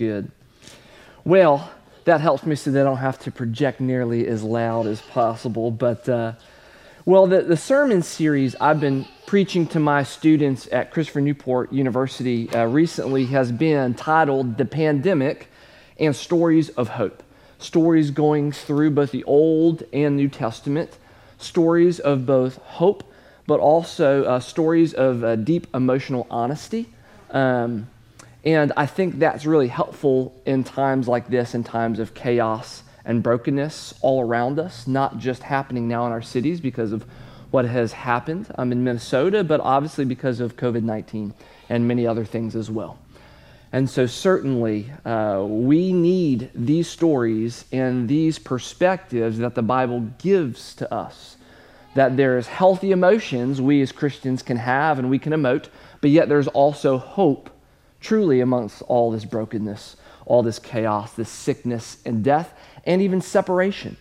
Good. Well, that helps me so I don't have to project nearly as loud as possible. But, uh, well, the, the sermon series I've been preaching to my students at Christopher Newport University uh, recently has been titled The Pandemic and Stories of Hope. Stories going through both the Old and New Testament, stories of both hope, but also uh, stories of uh, deep emotional honesty. Um, and I think that's really helpful in times like this, in times of chaos and brokenness all around us, not just happening now in our cities because of what has happened um, in Minnesota, but obviously because of COVID 19 and many other things as well. And so, certainly, uh, we need these stories and these perspectives that the Bible gives to us. That there's healthy emotions we as Christians can have and we can emote, but yet there's also hope truly amongst all this brokenness, all this chaos, this sickness and death, and even separation.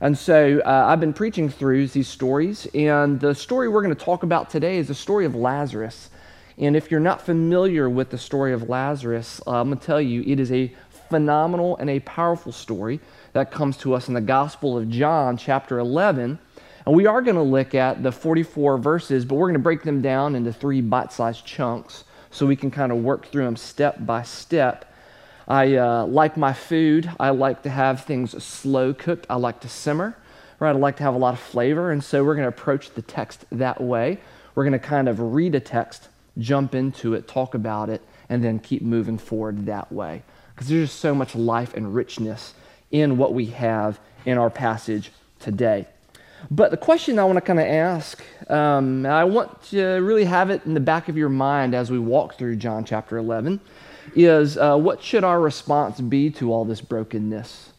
And so uh, I've been preaching through these stories, and the story we're going to talk about today is the story of Lazarus. And if you're not familiar with the story of Lazarus, uh, I'm going to tell you it is a phenomenal and a powerful story that comes to us in the Gospel of John, chapter 11. And we are going to look at the 44 verses, but we're going to break them down into three bite sized chunks so we can kind of work through them step by step. I uh, like my food. I like to have things slow cooked. I like to simmer, right? I like to have a lot of flavor. And so we're going to approach the text that way. We're going to kind of read a text, jump into it, talk about it, and then keep moving forward that way. Because there's just so much life and richness in what we have in our passage today. But the question I want to kind of ask, um, I want to really have it in the back of your mind as we walk through John chapter 11, is uh, what should our response be to all this brokenness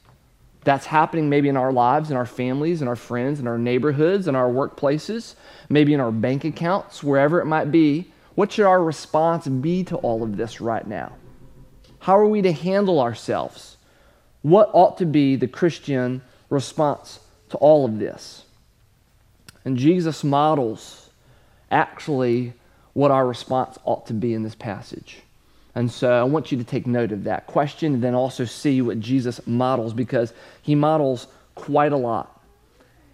that's happening maybe in our lives, in our families, in our friends, in our neighborhoods, in our workplaces, maybe in our bank accounts, wherever it might be? What should our response be to all of this right now? How are we to handle ourselves? What ought to be the Christian response to all of this? And Jesus models actually what our response ought to be in this passage. And so I want you to take note of that question and then also see what Jesus models because he models quite a lot.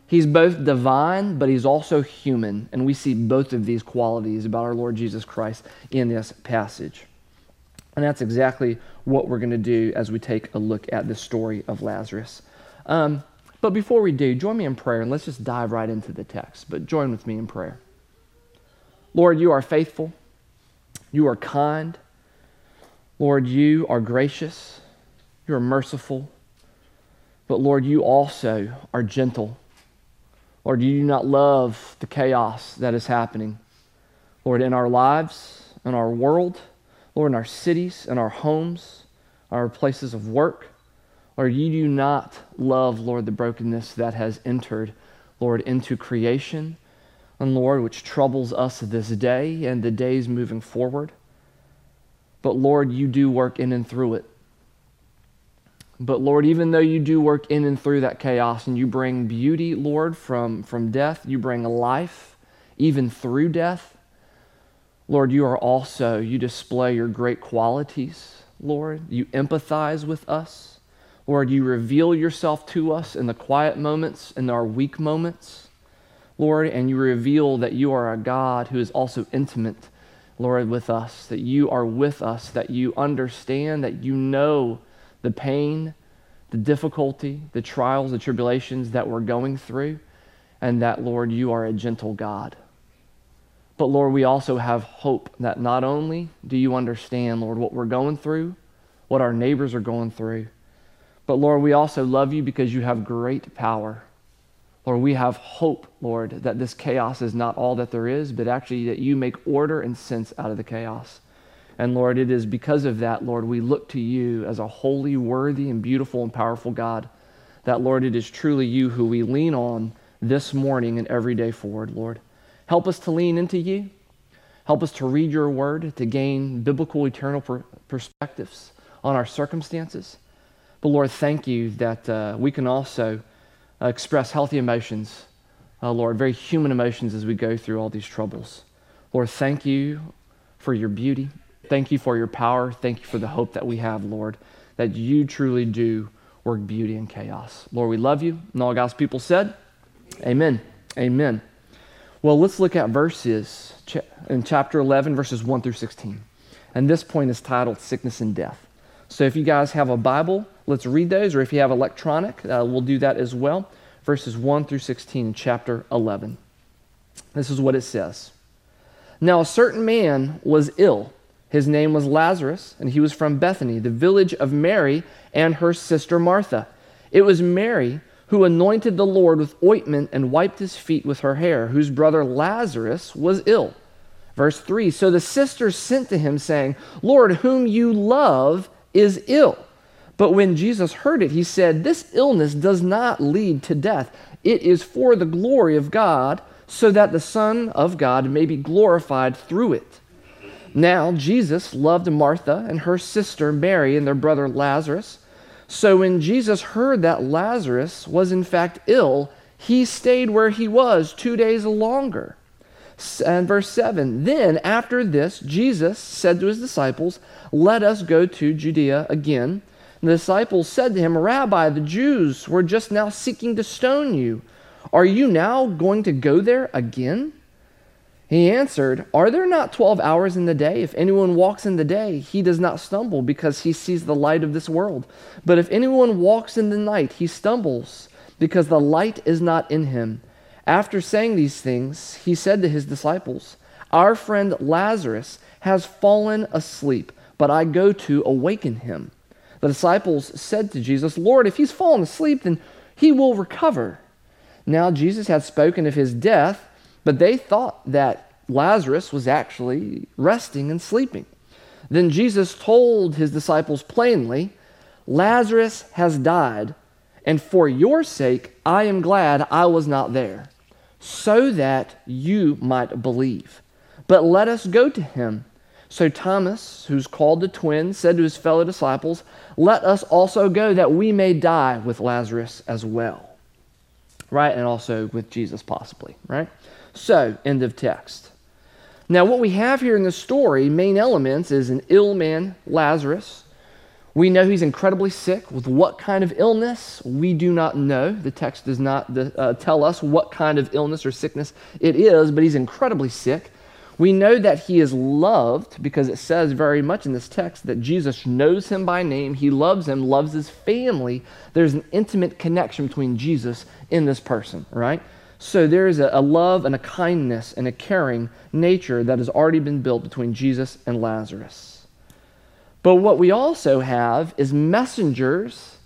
He's both divine, but he's also human. And we see both of these qualities about our Lord Jesus Christ in this passage. And that's exactly what we're going to do as we take a look at the story of Lazarus. Um, but before we do, join me in prayer and let's just dive right into the text. But join with me in prayer. Lord, you are faithful. You are kind. Lord, you are gracious. You are merciful. But Lord, you also are gentle. Lord, you do not love the chaos that is happening. Lord, in our lives, in our world, Lord, in our cities, in our homes, our places of work. Lord, you do not love, Lord, the brokenness that has entered, Lord, into creation, and Lord, which troubles us this day and the days moving forward. But Lord, you do work in and through it. But Lord, even though you do work in and through that chaos and you bring beauty, Lord, from, from death, you bring life even through death, Lord, you are also, you display your great qualities, Lord. You empathize with us. Lord, you reveal yourself to us in the quiet moments, in our weak moments, Lord, and you reveal that you are a God who is also intimate, Lord, with us, that you are with us, that you understand, that you know the pain, the difficulty, the trials, the tribulations that we're going through, and that, Lord, you are a gentle God. But Lord, we also have hope that not only do you understand, Lord, what we're going through, what our neighbors are going through, but Lord, we also love you because you have great power. Lord, we have hope, Lord, that this chaos is not all that there is, but actually that you make order and sense out of the chaos. And Lord, it is because of that, Lord, we look to you as a holy, worthy, and beautiful and powerful God. That, Lord, it is truly you who we lean on this morning and every day forward, Lord. Help us to lean into you. Help us to read your word, to gain biblical, eternal per- perspectives on our circumstances. But Lord, thank you that uh, we can also uh, express healthy emotions, uh, Lord, very human emotions as we go through all these troubles. Lord, thank you for your beauty. Thank you for your power. Thank you for the hope that we have, Lord, that you truly do work beauty in chaos. Lord, we love you. And all God's people said, Amen. Amen. Well, let's look at verses in chapter 11, verses 1 through 16. And this point is titled Sickness and Death. So if you guys have a Bible, let's read those, or if you have electronic, uh, we'll do that as well. Verses 1 through 16 chapter 11. This is what it says Now a certain man was ill. His name was Lazarus, and he was from Bethany, the village of Mary and her sister Martha. It was Mary who anointed the Lord with ointment and wiped his feet with her hair, whose brother Lazarus was ill. Verse 3 So the sisters sent to him, saying, Lord, whom you love is ill. But when Jesus heard it, he said, This illness does not lead to death. It is for the glory of God, so that the Son of God may be glorified through it. Now, Jesus loved Martha and her sister Mary and their brother Lazarus. So when Jesus heard that Lazarus was in fact ill, he stayed where he was two days longer. And verse 7 Then after this, Jesus said to his disciples, Let us go to Judea again. The disciples said to him, Rabbi, the Jews were just now seeking to stone you. Are you now going to go there again? He answered, Are there not 12 hours in the day? If anyone walks in the day, he does not stumble because he sees the light of this world. But if anyone walks in the night, he stumbles because the light is not in him. After saying these things, he said to his disciples, Our friend Lazarus has fallen asleep, but I go to awaken him. The disciples said to Jesus, Lord, if he's fallen asleep, then he will recover. Now Jesus had spoken of his death, but they thought that Lazarus was actually resting and sleeping. Then Jesus told his disciples plainly, Lazarus has died, and for your sake I am glad I was not there so that you might believe. But let us go to him. So Thomas, who's called the twin, said to his fellow disciples, Let us also go that we may die with Lazarus as well. Right? And also with Jesus, possibly. Right? So, end of text. Now, what we have here in the story, main elements, is an ill man, Lazarus, we know he's incredibly sick. With what kind of illness? We do not know. The text does not uh, tell us what kind of illness or sickness it is, but he's incredibly sick. We know that he is loved because it says very much in this text that Jesus knows him by name. He loves him, loves his family. There's an intimate connection between Jesus and this person, right? So there is a, a love and a kindness and a caring nature that has already been built between Jesus and Lazarus. But what we also have is messengers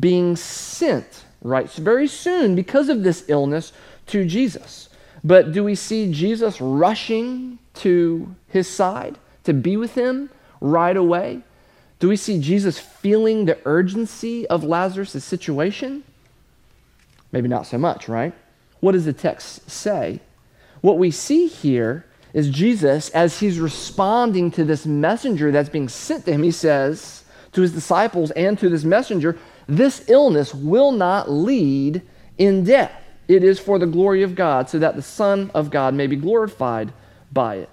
being sent, right, very soon because of this illness to Jesus. But do we see Jesus rushing to his side to be with him right away? Do we see Jesus feeling the urgency of Lazarus' situation? Maybe not so much, right? What does the text say? What we see here is Jesus, as he's responding to this messenger that's being sent to him, he says to his disciples and to this messenger, This illness will not lead in death. It is for the glory of God, so that the Son of God may be glorified by it.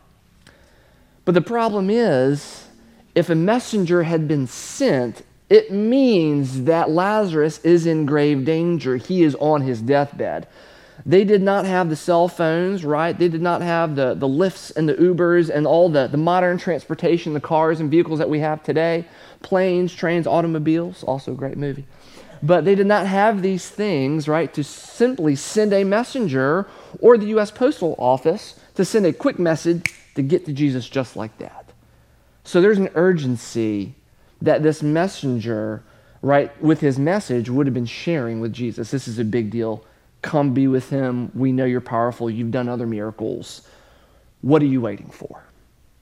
But the problem is, if a messenger had been sent, it means that Lazarus is in grave danger. He is on his deathbed. They did not have the cell phones, right? They did not have the, the Lyfts and the Ubers and all the, the modern transportation, the cars and vehicles that we have today planes, trains, automobiles, also a great movie. But they did not have these things, right, to simply send a messenger or the U.S. Postal Office to send a quick message to get to Jesus just like that. So there's an urgency that this messenger, right, with his message would have been sharing with Jesus. This is a big deal Come be with him. We know you're powerful. You've done other miracles. What are you waiting for?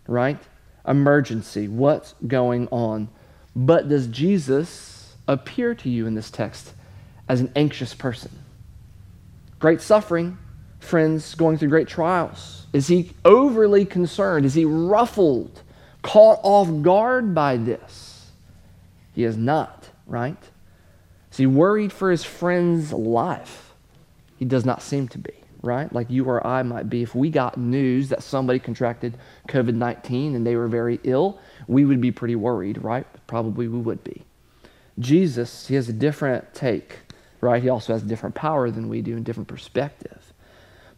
Right? Emergency. What's going on? But does Jesus appear to you in this text as an anxious person? Great suffering, friends going through great trials. Is he overly concerned? Is he ruffled, caught off guard by this? He is not, right? Is he worried for his friend's life? He does not seem to be, right? Like you or I might be. If we got news that somebody contracted COVID 19 and they were very ill, we would be pretty worried, right? Probably we would be. Jesus, he has a different take, right? He also has a different power than we do and different perspective.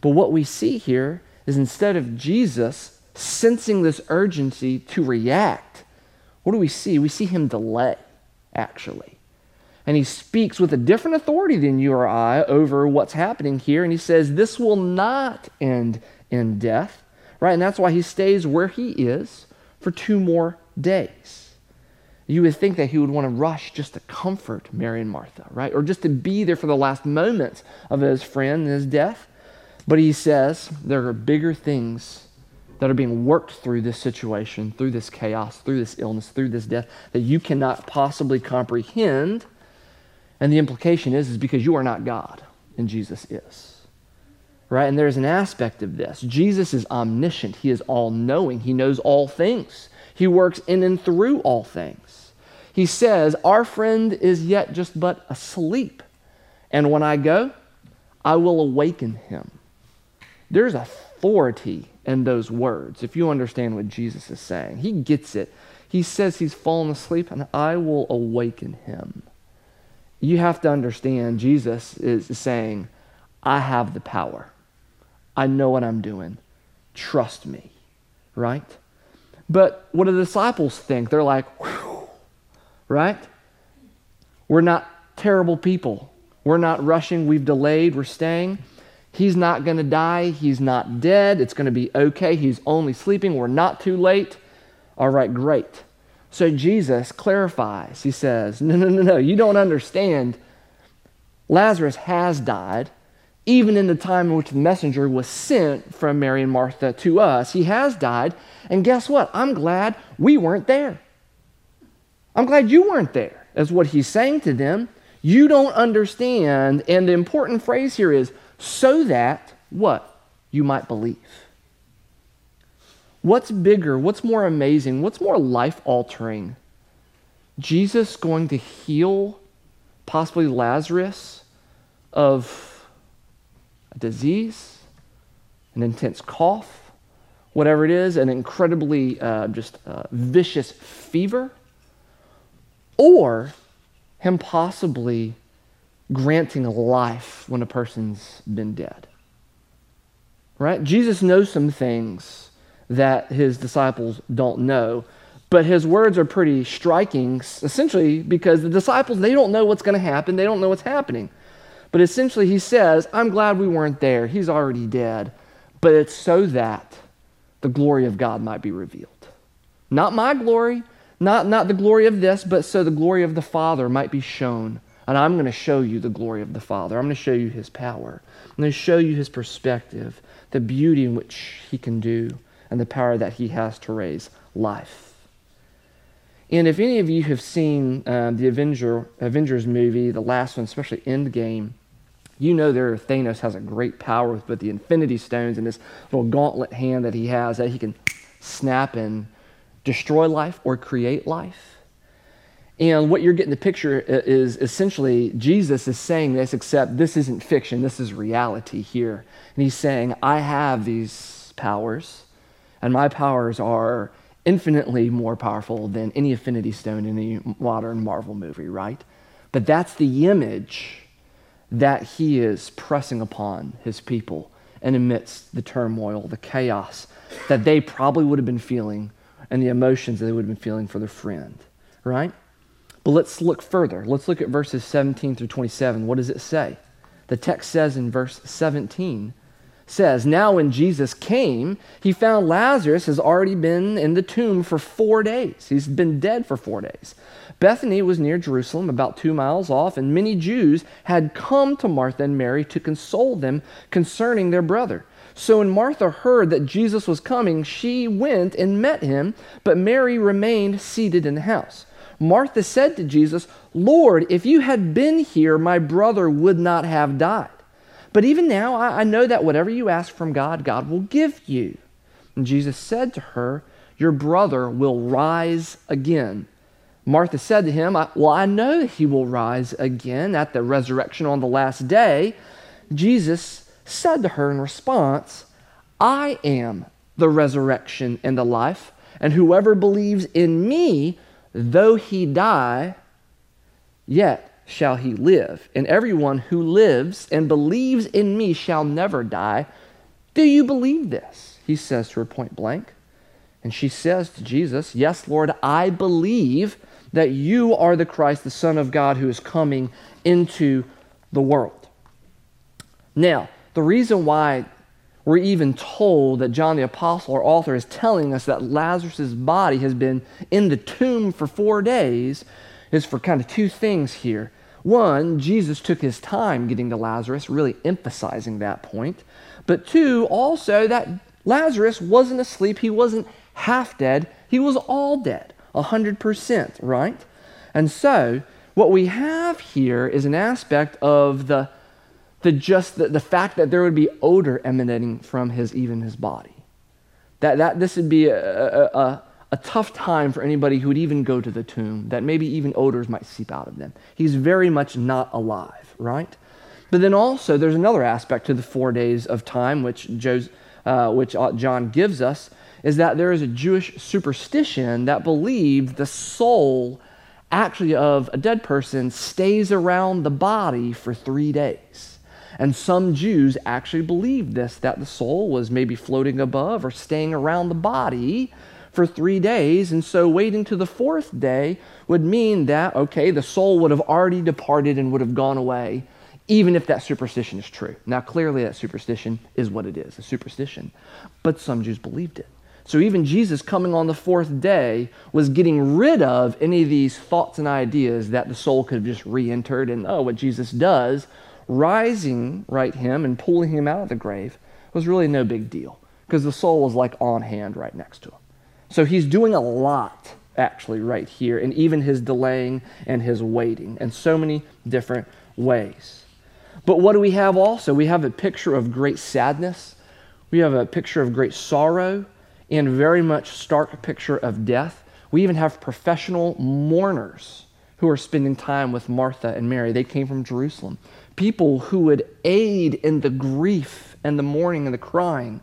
But what we see here is instead of Jesus sensing this urgency to react, what do we see? We see him delay, actually. And he speaks with a different authority than you or I over what's happening here. And he says, This will not end in death, right? And that's why he stays where he is for two more days. You would think that he would want to rush just to comfort Mary and Martha, right? Or just to be there for the last moments of his friend and his death. But he says there are bigger things that are being worked through this situation, through this chaos, through this illness, through this death that you cannot possibly comprehend. And the implication is, is because you are not God and Jesus is. Right? And there's an aspect of this. Jesus is omniscient. He is all knowing. He knows all things. He works in and through all things. He says, Our friend is yet just but asleep. And when I go, I will awaken him. There's authority in those words, if you understand what Jesus is saying. He gets it. He says he's fallen asleep, and I will awaken him. You have to understand, Jesus is saying, I have the power. I know what I'm doing. Trust me, right? But what do the disciples think? They're like, right? We're not terrible people. We're not rushing. We've delayed. We're staying. He's not going to die. He's not dead. It's going to be okay. He's only sleeping. We're not too late. All right, great. So Jesus clarifies. He says, No, no, no, no. You don't understand. Lazarus has died, even in the time in which the messenger was sent from Mary and Martha to us. He has died. And guess what? I'm glad we weren't there. I'm glad you weren't there, is what he's saying to them. You don't understand. And the important phrase here is, so that what? You might believe. What's bigger? What's more amazing? What's more life altering? Jesus going to heal possibly Lazarus of a disease, an intense cough, whatever it is, an incredibly uh, just uh, vicious fever, or him possibly granting life when a person's been dead. Right? Jesus knows some things that his disciples don't know, but his words are pretty striking, essentially, because the disciples, they don't know what's going to happen, they don't know what's happening. But essentially, he says, I'm glad we weren't there. He's already dead. But it's so that the glory of God might be revealed. Not my glory, not, not the glory of this, but so the glory of the Father might be shown and I'm going to show you the glory of the Father. I'm going to show you his power. I'm going to show you his perspective, the beauty in which he can do, and the power that he has to raise life. And if any of you have seen uh, the Avenger, Avengers movie, the last one, especially Endgame, you know there Thanos has a great power with, the Infinity Stones and this little gauntlet hand that he has that he can snap and destroy life or create life. And what you're getting the picture is essentially Jesus is saying this, except this isn't fiction, this is reality here. And he's saying, I have these powers, and my powers are infinitely more powerful than any infinity stone in any modern Marvel movie, right? But that's the image that he is pressing upon his people and amidst the turmoil, the chaos that they probably would have been feeling, and the emotions that they would have been feeling for their friend, right? But let's look further. Let's look at verses 17 through 27. What does it say? The text says in verse 17 says, Now when Jesus came, he found Lazarus has already been in the tomb for four days. He's been dead for four days. Bethany was near Jerusalem, about two miles off, and many Jews had come to Martha and Mary to console them concerning their brother. So when Martha heard that Jesus was coming, she went and met him, but Mary remained seated in the house. Martha said to Jesus, Lord, if you had been here, my brother would not have died. But even now, I, I know that whatever you ask from God, God will give you. And Jesus said to her, Your brother will rise again. Martha said to him, Well, I know he will rise again at the resurrection on the last day. Jesus said to her in response, I am the resurrection and the life, and whoever believes in me, though he die, yet shall he live. And everyone who lives and believes in me shall never die. Do you believe this? He says to her point blank. And she says to Jesus, Yes, Lord, I believe that you are the Christ, the Son of God, who is coming into the world. Now, the reason why we're even told that John the Apostle, our author, is telling us that Lazarus' body has been in the tomb for four days is for kind of two things here. One, Jesus took his time getting to Lazarus, really emphasizing that point. But two, also that Lazarus wasn't asleep, he wasn't half dead, he was all dead, 100%, right? And so, what we have here is an aspect of the, the just the, the fact that there would be odor emanating from his even his body. That, that this would be a, a, a tough time for anybody who would even go to the tomb, that maybe even odors might seep out of them. He's very much not alive, right? But then also, there's another aspect to the four days of time which, uh, which uh, John gives us, is that there is a Jewish superstition that believed the soul actually of a dead person stays around the body for three days. And some Jews actually believed this, that the soul was maybe floating above or staying around the body for three days. And so waiting to the fourth day would mean that, okay, the soul would have already departed and would have gone away, even if that superstition is true. Now, clearly, that superstition is what it is a superstition. But some Jews believed it. So even Jesus coming on the fourth day was getting rid of any of these thoughts and ideas that the soul could have just re entered. And oh, what Jesus does, rising right him and pulling him out of the grave, was really no big deal because the soul was like on hand right next to him. So he's doing a lot, actually, right here, and even his delaying and his waiting, in so many different ways. But what do we have also? We have a picture of great sadness, we have a picture of great sorrow, and very much stark picture of death. We even have professional mourners who are spending time with Martha and Mary. They came from Jerusalem. People who would aid in the grief and the mourning and the crying,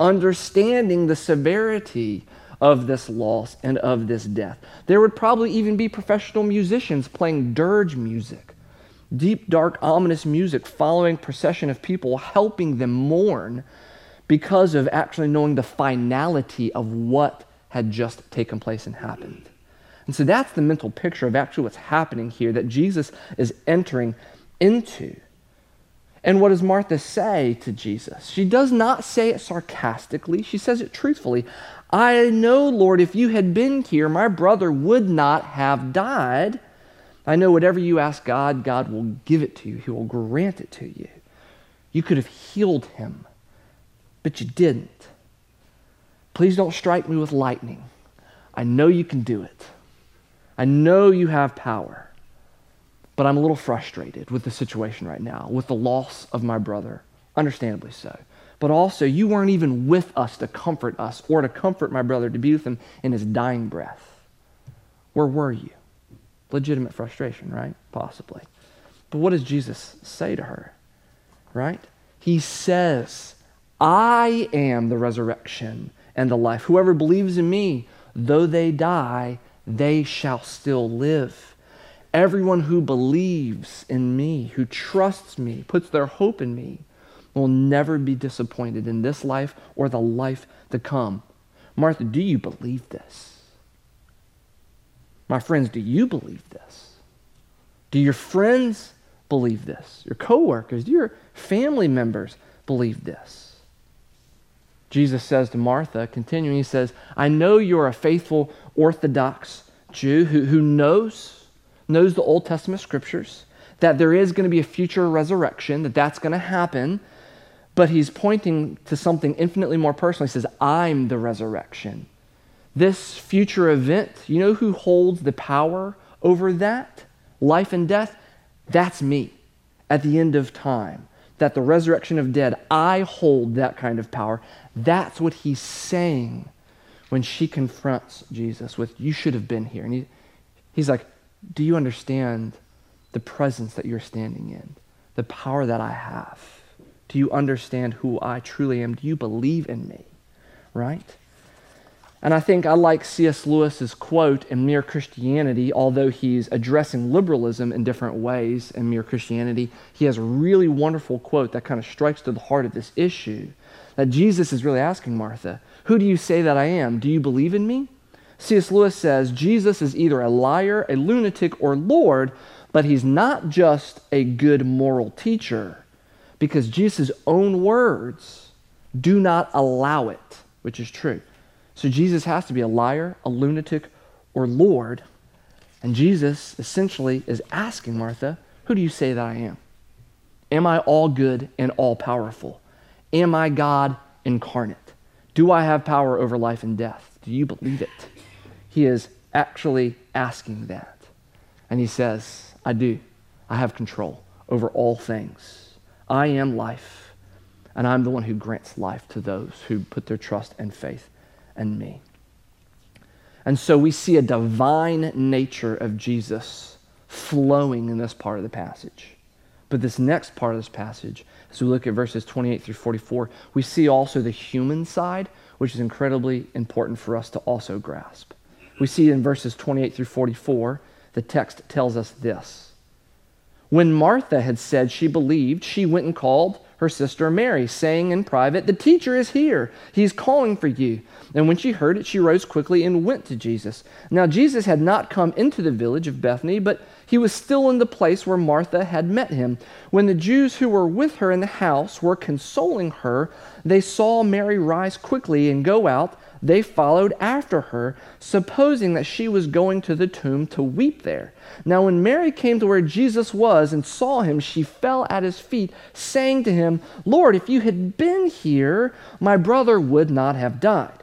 understanding the severity of this loss and of this death. There would probably even be professional musicians playing dirge music, deep, dark, ominous music, following procession of people, helping them mourn because of actually knowing the finality of what had just taken place and happened. And so that's the mental picture of actually what's happening here that Jesus is entering into. And what does Martha say to Jesus? She does not say it sarcastically, she says it truthfully. I know, Lord, if you had been here, my brother would not have died. I know whatever you ask God, God will give it to you, He will grant it to you. You could have healed him, but you didn't. Please don't strike me with lightning. I know you can do it. I know you have power. But I'm a little frustrated with the situation right now, with the loss of my brother. Understandably so but also you weren't even with us to comfort us or to comfort my brother, to be with him in his dying breath. Where were you? Legitimate frustration, right? Possibly. But what does Jesus say to her? Right? He says, I am the resurrection and the life. Whoever believes in me, though they die, they shall still live. Everyone who believes in me, who trusts me, puts their hope in me, will never be disappointed in this life or the life to come. Martha, do you believe this? My friends, do you believe this? Do your friends believe this? Your coworkers, do your family members believe this? Jesus says to Martha, continuing, he says, I know you're a faithful Orthodox Jew who, who knows, knows the Old Testament scriptures, that there is going to be a future resurrection, that that's going to happen, but he's pointing to something infinitely more personal. He says, I'm the resurrection. This future event, you know who holds the power over that? Life and death? That's me at the end of time. That the resurrection of dead, I hold that kind of power. That's what he's saying when she confronts Jesus with, You should have been here. And he, he's like, Do you understand the presence that you're standing in? The power that I have? Do you understand who I truly am? Do you believe in me? Right? And I think I like C.S. Lewis's quote in Mere Christianity, although he's addressing liberalism in different ways in Mere Christianity, he has a really wonderful quote that kind of strikes to the heart of this issue. That Jesus is really asking Martha, Who do you say that I am? Do you believe in me? C.S. Lewis says Jesus is either a liar, a lunatic, or Lord, but he's not just a good moral teacher, because Jesus' own words do not allow it, which is true. So Jesus has to be a liar, a lunatic, or Lord. And Jesus essentially is asking Martha, Who do you say that I am? Am I all good and all powerful? Am I God incarnate? Do I have power over life and death? Do you believe it? He is actually asking that. And he says, I do. I have control over all things. I am life, and I'm the one who grants life to those who put their trust and faith in me. And so we see a divine nature of Jesus flowing in this part of the passage. But this next part of this passage, as we look at verses 28 through 44, we see also the human side, which is incredibly important for us to also grasp. We see in verses 28 through 44, the text tells us this. When Martha had said she believed, she went and called her sister Mary, saying in private, The teacher is here. He's calling for you. And when she heard it, she rose quickly and went to Jesus. Now, Jesus had not come into the village of Bethany, but he was still in the place where Martha had met him. When the Jews who were with her in the house were consoling her, they saw Mary rise quickly and go out they followed after her, supposing that she was going to the tomb to weep there. Now, when Mary came to where Jesus was and saw him, she fell at his feet, saying to him, Lord, if you had been here, my brother would not have died.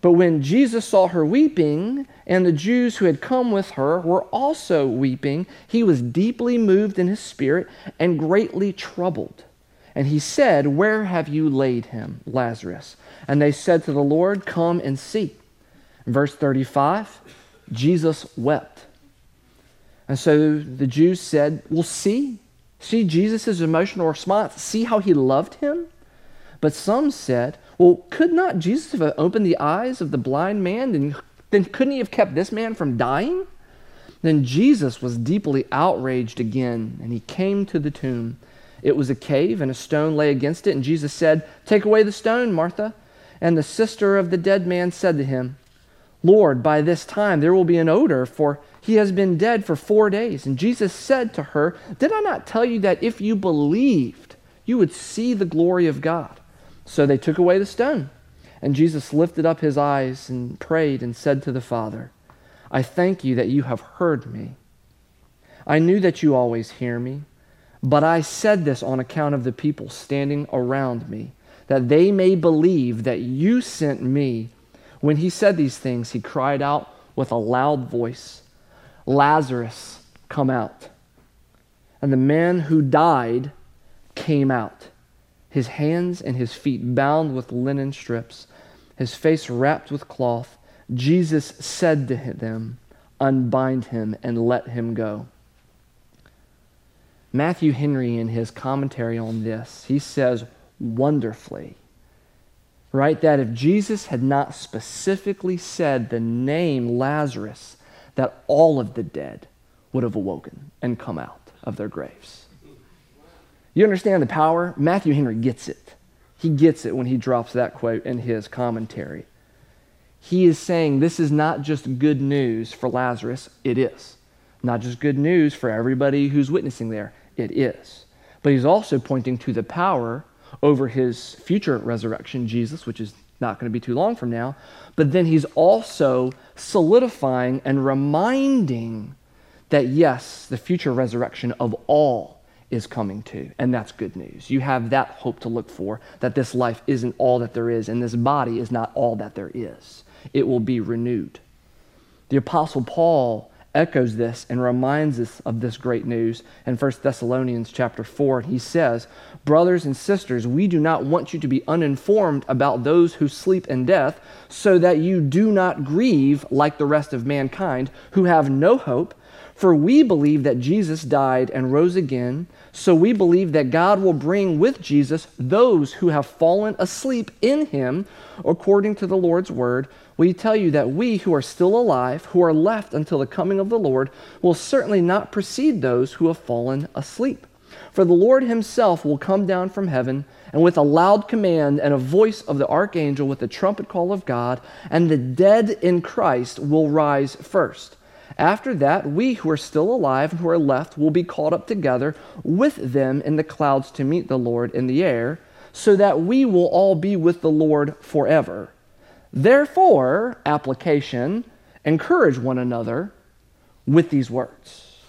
But when Jesus saw her weeping, and the Jews who had come with her were also weeping, he was deeply moved in his spirit and greatly troubled. And he said, Where have you laid him, Lazarus? And they said to the Lord, Come and see. verse 35, Jesus wept. And so the Jews said, Well, see, see Jesus' emotional response, see how he loved him? But some said, Well, could not Jesus have opened the eyes of the blind man? And then couldn't he have kept this man from dying? Then Jesus was deeply outraged again, and he came to the tomb. It was a cave, and a stone lay against it. And Jesus said, Take away the stone, Martha. And the sister of the dead man said to him, Lord, by this time there will be an odor, for he has been dead for four days. And Jesus said to her, Did I not tell you that if you believed, you would see the glory of God? So they took away the stone. And Jesus lifted up his eyes and prayed and said to the Father, I thank you that you have heard me. I knew that you always hear me. But I said this on account of the people standing around me, that they may believe that you sent me. When he said these things, he cried out with a loud voice, Lazarus, come out. And the man who died came out, his hands and his feet bound with linen strips, his face wrapped with cloth. Jesus said to them, Unbind him and let him go. Matthew Henry, in his commentary on this, he says wonderfully, right, that if Jesus had not specifically said the name Lazarus, that all of the dead would have awoken and come out of their graves. You understand the power? Matthew Henry gets it. He gets it when he drops that quote in his commentary. He is saying this is not just good news for Lazarus, it is. Not just good news for everybody who's witnessing there, it is. But he's also pointing to the power over his future resurrection, Jesus, which is not going to be too long from now. But then he's also solidifying and reminding that, yes, the future resurrection of all is coming too. And that's good news. You have that hope to look for that this life isn't all that there is, and this body is not all that there is. It will be renewed. The Apostle Paul echoes this and reminds us of this great news in 1 Thessalonians chapter 4. He says, Brothers and sisters, we do not want you to be uninformed about those who sleep in death, so that you do not grieve like the rest of mankind, who have no hope. For we believe that Jesus died and rose again, so we believe that God will bring with Jesus those who have fallen asleep in him, according to the Lord's word. We tell you that we who are still alive, who are left until the coming of the Lord, will certainly not precede those who have fallen asleep. For the Lord himself will come down from heaven, and with a loud command and a voice of the archangel with the trumpet call of God, and the dead in Christ will rise first. After that, we who are still alive and who are left will be caught up together with them in the clouds to meet the Lord in the air, so that we will all be with the Lord forever. Therefore, application, encourage one another with these words.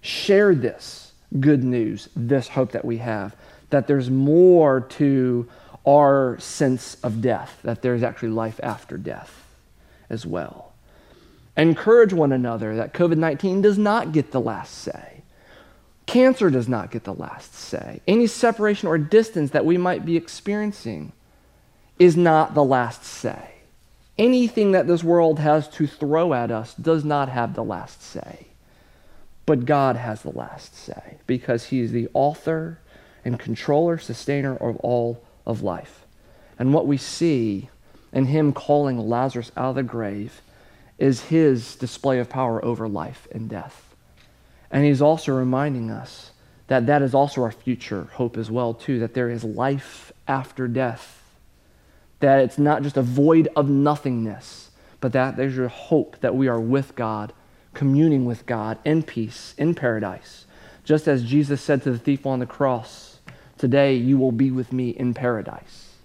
Share this good news, this hope that we have, that there's more to our sense of death, that there's actually life after death as well. Encourage one another that COVID 19 does not get the last say. Cancer does not get the last say. Any separation or distance that we might be experiencing is not the last say. Anything that this world has to throw at us does not have the last say. But God has the last say because He is the author and controller, sustainer of all of life. And what we see in Him calling Lazarus out of the grave is his display of power over life and death. And he's also reminding us that that is also our future hope as well too that there is life after death. That it's not just a void of nothingness, but that there's your hope that we are with God, communing with God in peace, in paradise. Just as Jesus said to the thief on the cross, today you will be with me in paradise.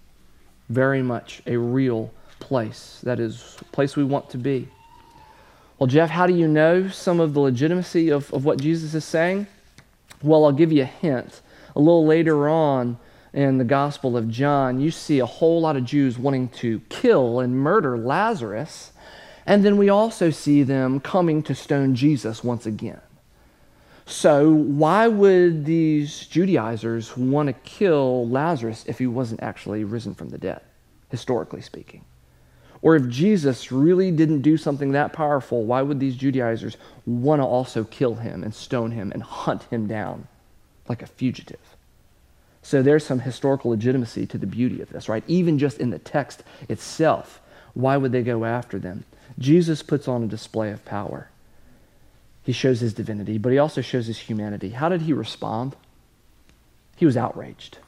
Very much a real place. That is a place we want to be. Well, Jeff, how do you know some of the legitimacy of, of what Jesus is saying? Well, I'll give you a hint. A little later on in the Gospel of John, you see a whole lot of Jews wanting to kill and murder Lazarus. And then we also see them coming to stone Jesus once again. So, why would these Judaizers want to kill Lazarus if he wasn't actually risen from the dead, historically speaking? Or if Jesus really didn't do something that powerful, why would these Judaizers want to also kill him and stone him and hunt him down like a fugitive? So there's some historical legitimacy to the beauty of this, right? Even just in the text itself, why would they go after them? Jesus puts on a display of power. He shows his divinity, but he also shows his humanity. How did he respond? He was outraged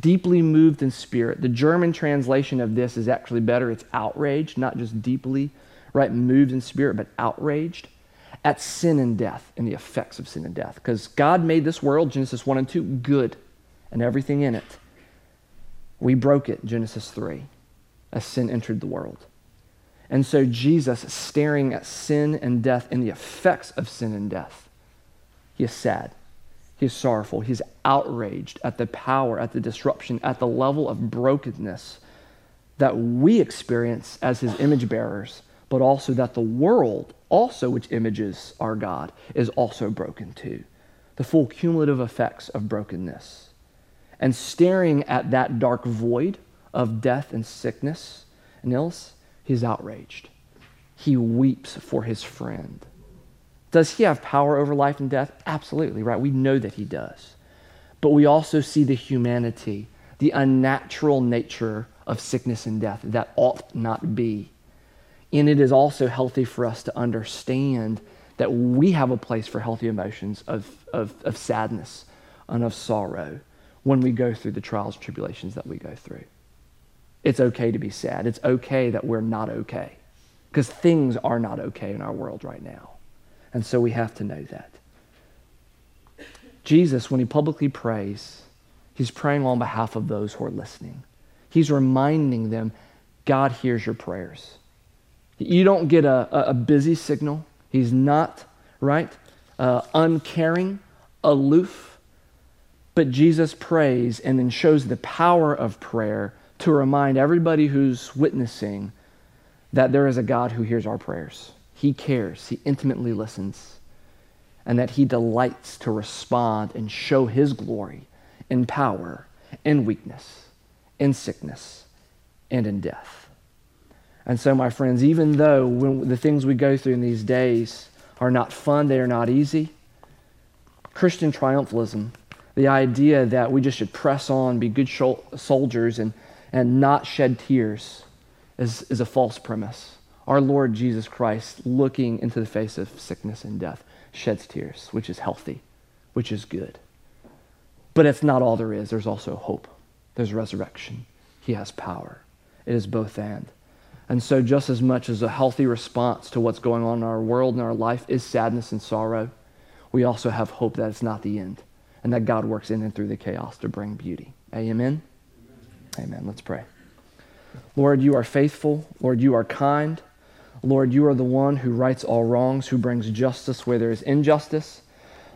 deeply moved in spirit. The German translation of this is actually better. It's outraged, not just deeply, right, moved in spirit, but outraged at sin and death and the effects of sin and death. Because God made this world, Genesis 1 and 2, good and everything in it. We broke it, Genesis 3, as sin entered the world. And so Jesus, staring at sin and death and the effects of sin and death, he is sad. He's sorrowful. He's outraged at the power, at the disruption, at the level of brokenness that we experience as his image bearers, but also that the world, also which images our God, is also broken too. The full cumulative effects of brokenness. And staring at that dark void of death and sickness and illness, he's outraged. He weeps for his friend. Does he have power over life and death? Absolutely, right? We know that he does. But we also see the humanity, the unnatural nature of sickness and death that ought not be. And it is also healthy for us to understand that we have a place for healthy emotions of, of, of sadness and of sorrow when we go through the trials and tribulations that we go through. It's okay to be sad. It's okay that we're not okay because things are not okay in our world right now. And so we have to know that. Jesus, when he publicly prays, he's praying on behalf of those who are listening. He's reminding them God hears your prayers. You don't get a, a busy signal. He's not, right? Uh, uncaring, aloof. But Jesus prays and then shows the power of prayer to remind everybody who's witnessing that there is a God who hears our prayers. He cares, He intimately listens, and that He delights to respond and show His glory in power, in weakness, in sickness, and in death. And so, my friends, even though the things we go through in these days are not fun, they are not easy. Christian triumphalism, the idea that we just should press on, be good soldiers, and, and not shed tears, is, is a false premise. Our Lord Jesus Christ, looking into the face of sickness and death, sheds tears, which is healthy, which is good. But it's not all there is. There's also hope, there's resurrection. He has power. It is both and. And so, just as much as a healthy response to what's going on in our world and our life is sadness and sorrow, we also have hope that it's not the end and that God works in and through the chaos to bring beauty. Amen? Amen. Let's pray. Lord, you are faithful. Lord, you are kind. Lord, you are the one who rights all wrongs, who brings justice where there is injustice.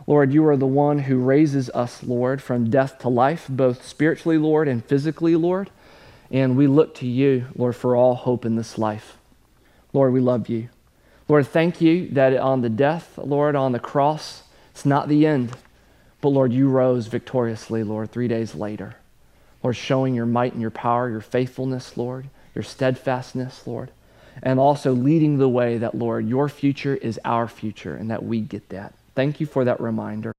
Lord, you are the one who raises us, Lord, from death to life, both spiritually, Lord, and physically, Lord. And we look to you, Lord, for all hope in this life. Lord, we love you. Lord, thank you that on the death, Lord, on the cross, it's not the end. But Lord, you rose victoriously, Lord, three days later. Lord, showing your might and your power, your faithfulness, Lord, your steadfastness, Lord, and also leading the way that, Lord, your future is our future and that we get that. Thank you for that reminder.